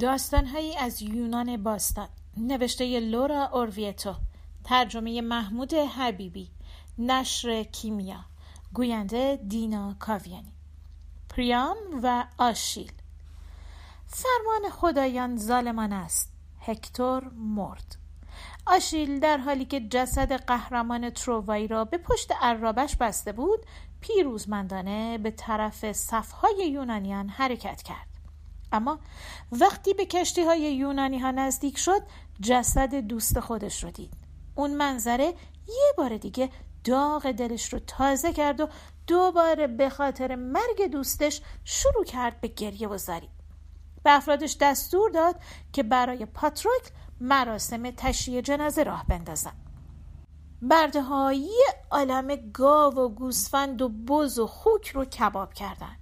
داستانهایی از یونان باستان. نوشته لورا اورویتو. ترجمه محمود حبیبی. نشر کیمیا. گوینده دینا کاویانی. پریام و آشیل. فرمان خدایان ظالمان است. هکتور مرد. آشیل در حالی که جسد قهرمان تروایی را به پشت عرابش بسته بود پیروزمندانه به طرف صفهای یونانیان حرکت کرد. وقتی به کشتی های یونانی ها نزدیک شد جسد دوست خودش رو دید. اون منظره یه بار دیگه داغ دلش رو تازه کرد و دوباره به خاطر مرگ دوستش شروع کرد به گریه و زاری. به افرادش دستور داد که برای پاتروکل مراسم تشییع جنازه راه بندازن. برده ها یه عالم گاو و گوسفند و بز و خوک رو کباب کردن.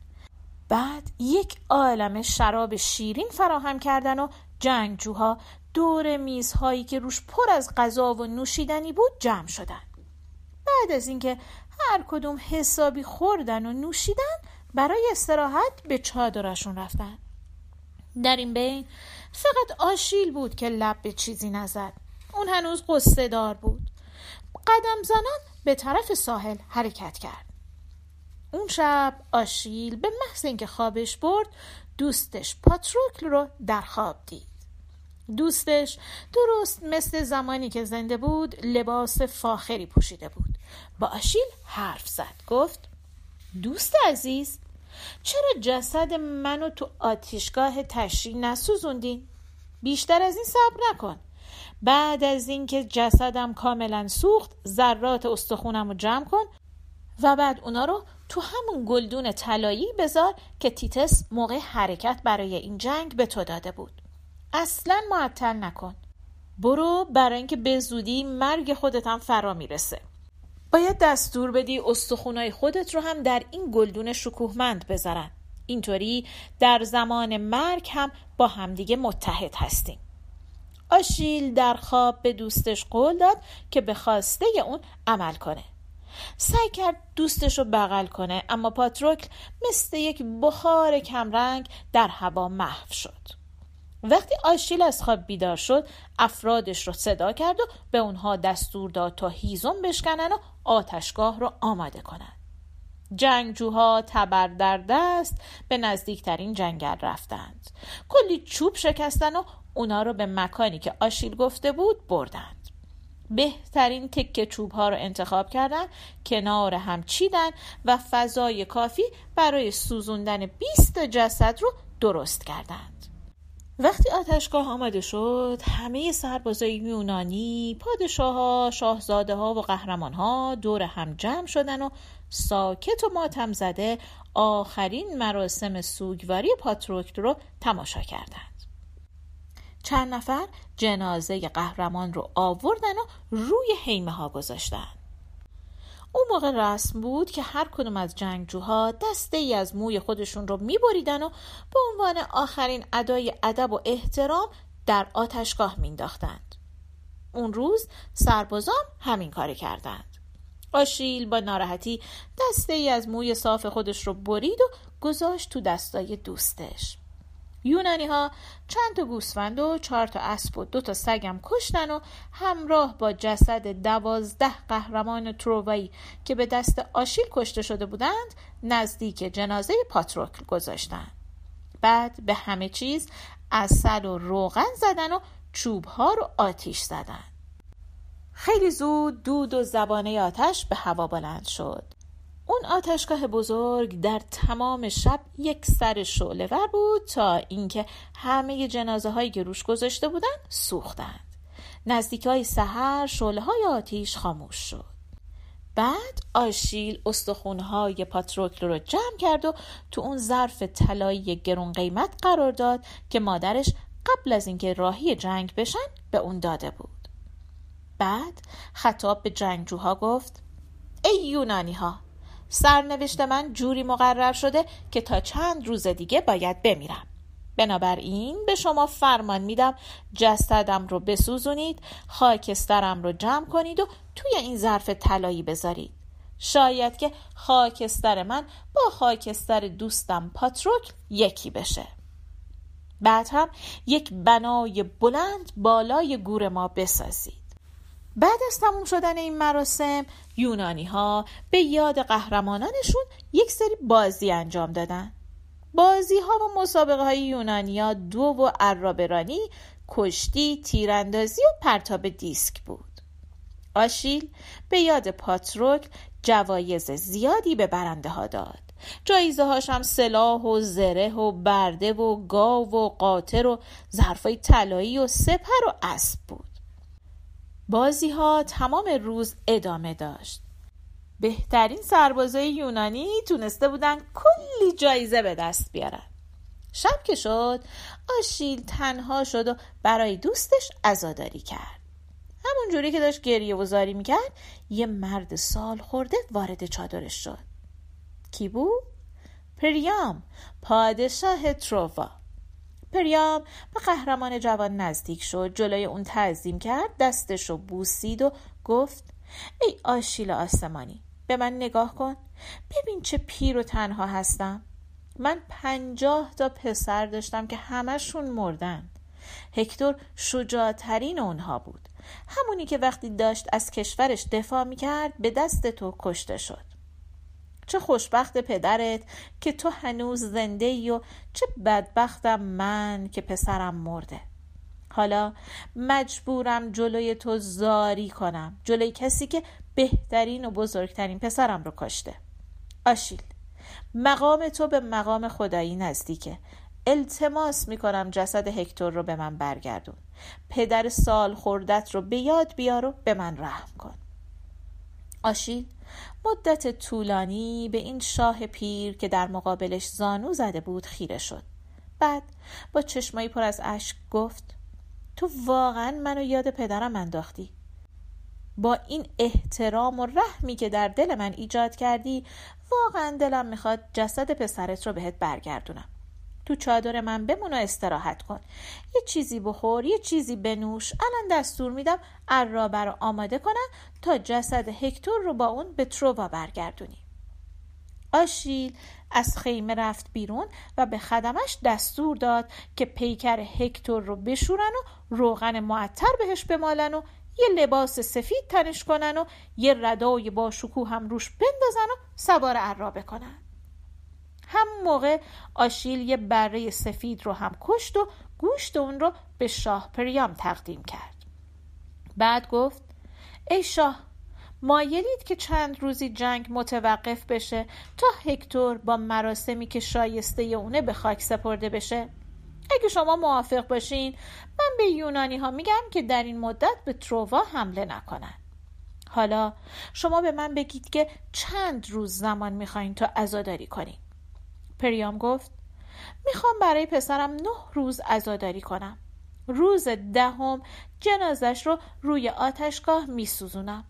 بعد یک عالم شراب شیرین فراهم کردن و جنگجوها دور میزهایی که روش پر از غذا و نوشیدنی بود جمع شدن. بعد از اینکه هر کدوم حسابی خوردن و نوشیدن برای استراحت به چادرشون رفتن. در این بین فقط آشیل بود که لب به چیزی نزد. اون هنوز قصه دار بود. قدم زنان به طرف ساحل حرکت کرد. اون شب آشیل به محض اینکه خوابش برد دوستش پاتروکل رو در خواب دید. دوستش درست مثل زمانی که زنده بود لباس فاخری پوشیده بود. با آشیل حرف زد گفت دوست عزیز چرا جسد منو تو آتیشگاه تشریح نسوزوندین؟ بیشتر از این صبر نکن. بعد از اینکه جسدم کاملا سوخت ذرات استخونم رو جمع کن و بعد اونا رو تو همون گلدون طلایی بذار که تیتس موقع حرکت برای این جنگ به تو داده بود. اصلا معطل نکن. برو برای اینکه به زودی مرگ خودت هم فرا می‌رسه. باید دستور بدی استخونای خودت رو هم در این گلدون شکوهمند بذارن. اینطوری در زمان مرگ هم با همدیگه متحد هستیم. آشیل در خواب به دوستش قول داد که به خواسته اون عمل کنه. سعی کرد دوستش رو بغل کنه اما پاتروکل مثل یک بخار کمرنگ در هوا محو شد. وقتی آشیل از خواب بیدار شد افرادش رو صدا کرد و به اونها دستور داد تا هیزم بشکنن و آتشگاه رو آماده کنن. جنگجوها تبر در دست به نزدیکترین جنگل رفتند. کلی چوب شکستن و اونا رو به مکانی که آشیل گفته بود بردند بهترین تکه چوب ها رو انتخاب کردن کنار هم چیدن و فضای کافی برای سوزوندن 20 جسد رو درست کردند. وقتی آتشگاه آماده شد همه سربازای یونانی پادشاه ها شاهزاده ها و قهرمان ها دور هم جمع شدن و ساکت و ماتم زده آخرین مراسم سوگواری پاتروکت رو تماشا کردند. چند نفر جنازه قهرمان رو آوردن و روی حیمه ها گذاشتن اون موقع رسم بود که هر کدوم از جنگجوها دسته ای از موی خودشون رو میبریدن و به عنوان آخرین ادای ادب و احترام در آتشگاه مینداختند. اون روز سربازان همین کار کردند. آشیل با ناراحتی دسته ای از موی صاف خودش رو برید و گذاشت تو دستای دوستش. یونانی ها چند تا گوسفند و چهار تا اسب و دو تا سگم کشتن و همراه با جسد دوازده قهرمان تروایی که به دست آشیل کشته شده بودند نزدیک جنازه پاتروکل گذاشتن. بعد به همه چیز اصل و روغن زدن و چوب ها رو آتیش زدن. خیلی زود دود و زبانه آتش به هوا بلند شد. اون آتشگاه بزرگ در تمام شب یک سر شعله ور بود تا اینکه همه جنازه هایی که روش گذاشته بودن سوختند. نزدیک های سهر شعله های آتیش خاموش شد. بعد آشیل استخونهای پاتروکل رو جمع کرد و تو اون ظرف طلایی گرون قیمت قرار داد که مادرش قبل از اینکه راهی جنگ بشن به اون داده بود. بعد خطاب به جنگجوها گفت ای یونانی ها سرنوشت من جوری مقرر شده که تا چند روز دیگه باید بمیرم. بنابراین به شما فرمان میدم جسدم رو بسوزونید خاکسترم رو جمع کنید و توی این ظرف طلایی بذارید. شاید که خاکستر من با خاکستر دوستم پاتروک یکی بشه. بعد هم یک بنای بلند بالای گور ما بسازید. بعد از تموم شدن این مراسم یونانی ها به یاد قهرمانانشون یک سری بازی انجام دادن. بازی ها و مسابقه های یونانیا دو و عرابرانی کشتی تیراندازی و پرتاب دیسک بود. آشیل به یاد پاتروک جوایز زیادی به برنده ها داد. جایزه هاش هم سلاح و زره و برده و گاو و قاطر و ظرفای طلایی و سپر و اسب بود. بازی ها تمام روز ادامه داشت. بهترین سربازای یونانی تونسته بودن کلی جایزه به دست بیارن. شب که شد آشیل تنها شد و برای دوستش عزاداری کرد. همون جوری که داشت گریه و زاری می‌کرد یه مرد سال خورده وارد چادرش شد. کی بود؟ پریام پادشاه ترووا. پریام به قهرمان جوان نزدیک شد. جلوی اون تعظیم کرد دستش رو بوسید و گفت ای آشیل آسمانی به من نگاه کن. ببین چه پیر و تنها هستم. من پنجاه تا پسر داشتم که همشون مردن. هکتور شجاعترین اونها بود. همونی که وقتی داشت از کشورش دفاع می‌کرد به دست تو کشته شد. چه خوشبخت پدرت که تو هنوز زنده ای و چه بدبختم من که پسرم مرده. حالا مجبورم جلوی تو زاری کنم جلوی کسی که بهترین و بزرگترین پسرم رو کشته. آشیل مقام تو به مقام خدایی نزدیکه. التماس می‌کنم جسد هکتور رو به من برگردون. پدر سال خوردت رو به یاد بیار و به من رحم کن. آشیل. مدت طولانی به این شاه پیر که در مقابلش زانو زده بود خیره شد. بعد با چشمایی پر از اشک گفت تو واقعا منو یاد پدرم انداختی. با این احترام و رحمی که در دل من ایجاد کردی واقعا دلم می‌خواد جسد پسرت رو بهت برگردونم. تو چادر من بمون و استراحت کن. یه چیزی بخور یه چیزی بنوش. الان دستور میدم عرابه رو آماده کنن تا جسد هکتور رو با اون به ترووا برگردونی. آشیل از خیمه رفت بیرون و به خدمش دستور داد که پیکر هکتور رو بشورن و روغن معطر بهش بمالن و یه لباس سفید تنش کنن و یه ردای با شکوه هم روش بندازن و سوار عرابه کنن هم موقع آشیل یه بره سفید رو هم کشت و گوشت اون رو به شاه پریام تقدیم کرد. بعد گفت ای شاه مایلید که چند روزی جنگ متوقف بشه تا هکتور با مراسمی که شایسته اونه به خاک سپرده بشه. اگه شما موافق باشین من به یونانی ها میگم که در این مدت به ترووا حمله نکنن. حالا شما به من بگید که چند روز زمان می‌خواین تا عزاداری کنین. پریام گفت می‌خوام برای پسرم نه روز عزاداری کنم. روز دهم جنازش رو روی آتشگاه میسوزونم.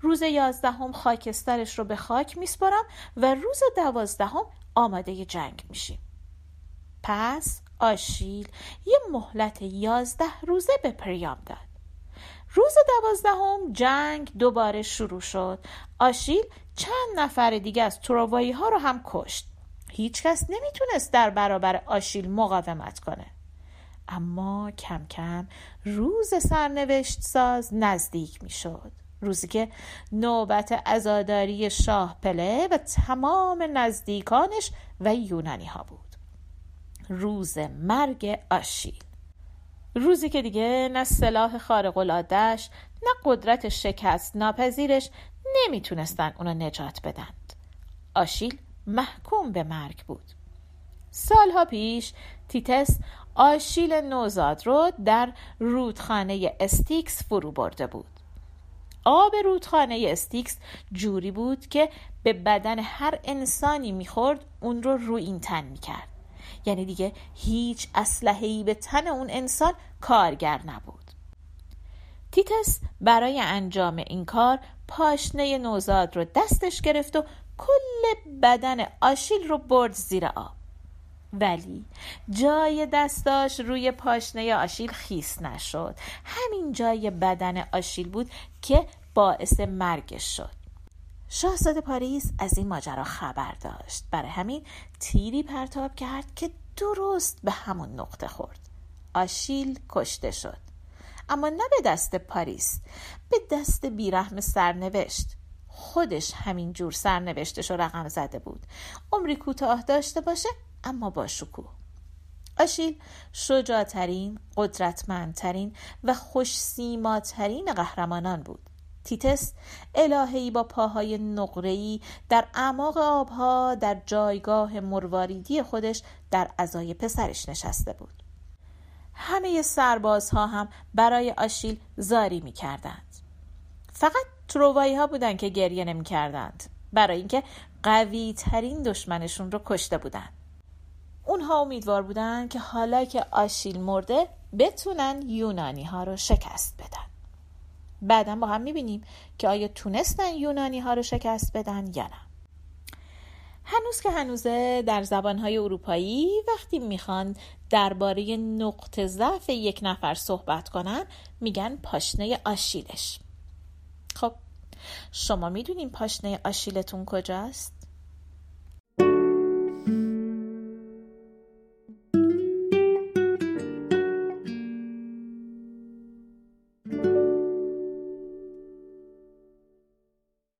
روز یازدهم خاکسترش رو به خاک میسپرم و روز دوازدهم آماده جنگ میشیم. پس آشیل یه مهلت یازده روزه به پریام داد. روز دوازدهم جنگ دوباره شروع شد. آشیل چند نفر دیگه از تروایی ها رو هم کشت. هیچکس نمی‌تونست در برابر آشیل مقاومت کنه. اما کم کم روز سرنوشت ساز نزدیک می‌شد. روزی که نوبت ازاداری شاه پله و تمام نزدیکانش و یونانی ها بود. روز مرگ آشیل. روزی که دیگه نه سلاح خارق العادهش نه قدرت شکست ناپذیرش نمی‌تونستن اونو نجات بدند. آشیل محکوم به مرگ بود. سالها پیش تتیس آشیل نوزاد رو در رودخانه استیکس فرو برده بود. آب رودخانه استیکس جوری بود که به بدن هر انسانی می‌خورد اون رو رویین تن می‌کرد. یعنی دیگه هیچ اسلحه‌ای به تن اون انسان کارگر نبود. تیتس برای انجام این کار پاشنه نوزاد رو دستش گرفت و کل بدن آشیل رو برد زیر آب. ولی جای دستاش روی پاشنه آشیل خیس نشد. همین جای بدن آشیل بود که باعث مرگش شد. شاهزاده پاریس از این ماجرا خبر داشت. برای همین تیری پرتاب کرد که درست به همون نقطه خورد. آشیل کشته شد. اما نه به دست پاریس به دست بیرحم سرنوشت. خودش همین جور سرنوشتش رو رقم زده بود. عمری کوتاه داشته باشه اما با شکوه. آشیل شجاعترین قدرتمندترین و خوشسیماترین قهرمانان بود. تیتس الههی با پاهای نقره‌ای در اعماق آبها در جایگاه مرواریدی خودش در ازای پسرش نشسته بود. همه سربازها هم برای آشیل زاری می کردند. فقط تروایی ها بودند که گریه نمی کردند برای اینکه قوی ترین دشمنشون رو کشته بودند. اونها امیدوار بودند که حالا که آشیل مرده بتونن یونانی ها رو شکست بدن. بعدا با هم می‌بینیم که آیا تونستن یونانی ها رو شکست بدن یا نه هنوز که هنوزه در زبانهای اروپایی وقتی می‌خوان درباره نقطه ضعف یک نفر صحبت کنن میگن پاشنه آشیلش خب شما می‌دونین پاشنه آشیلتون کجاست؟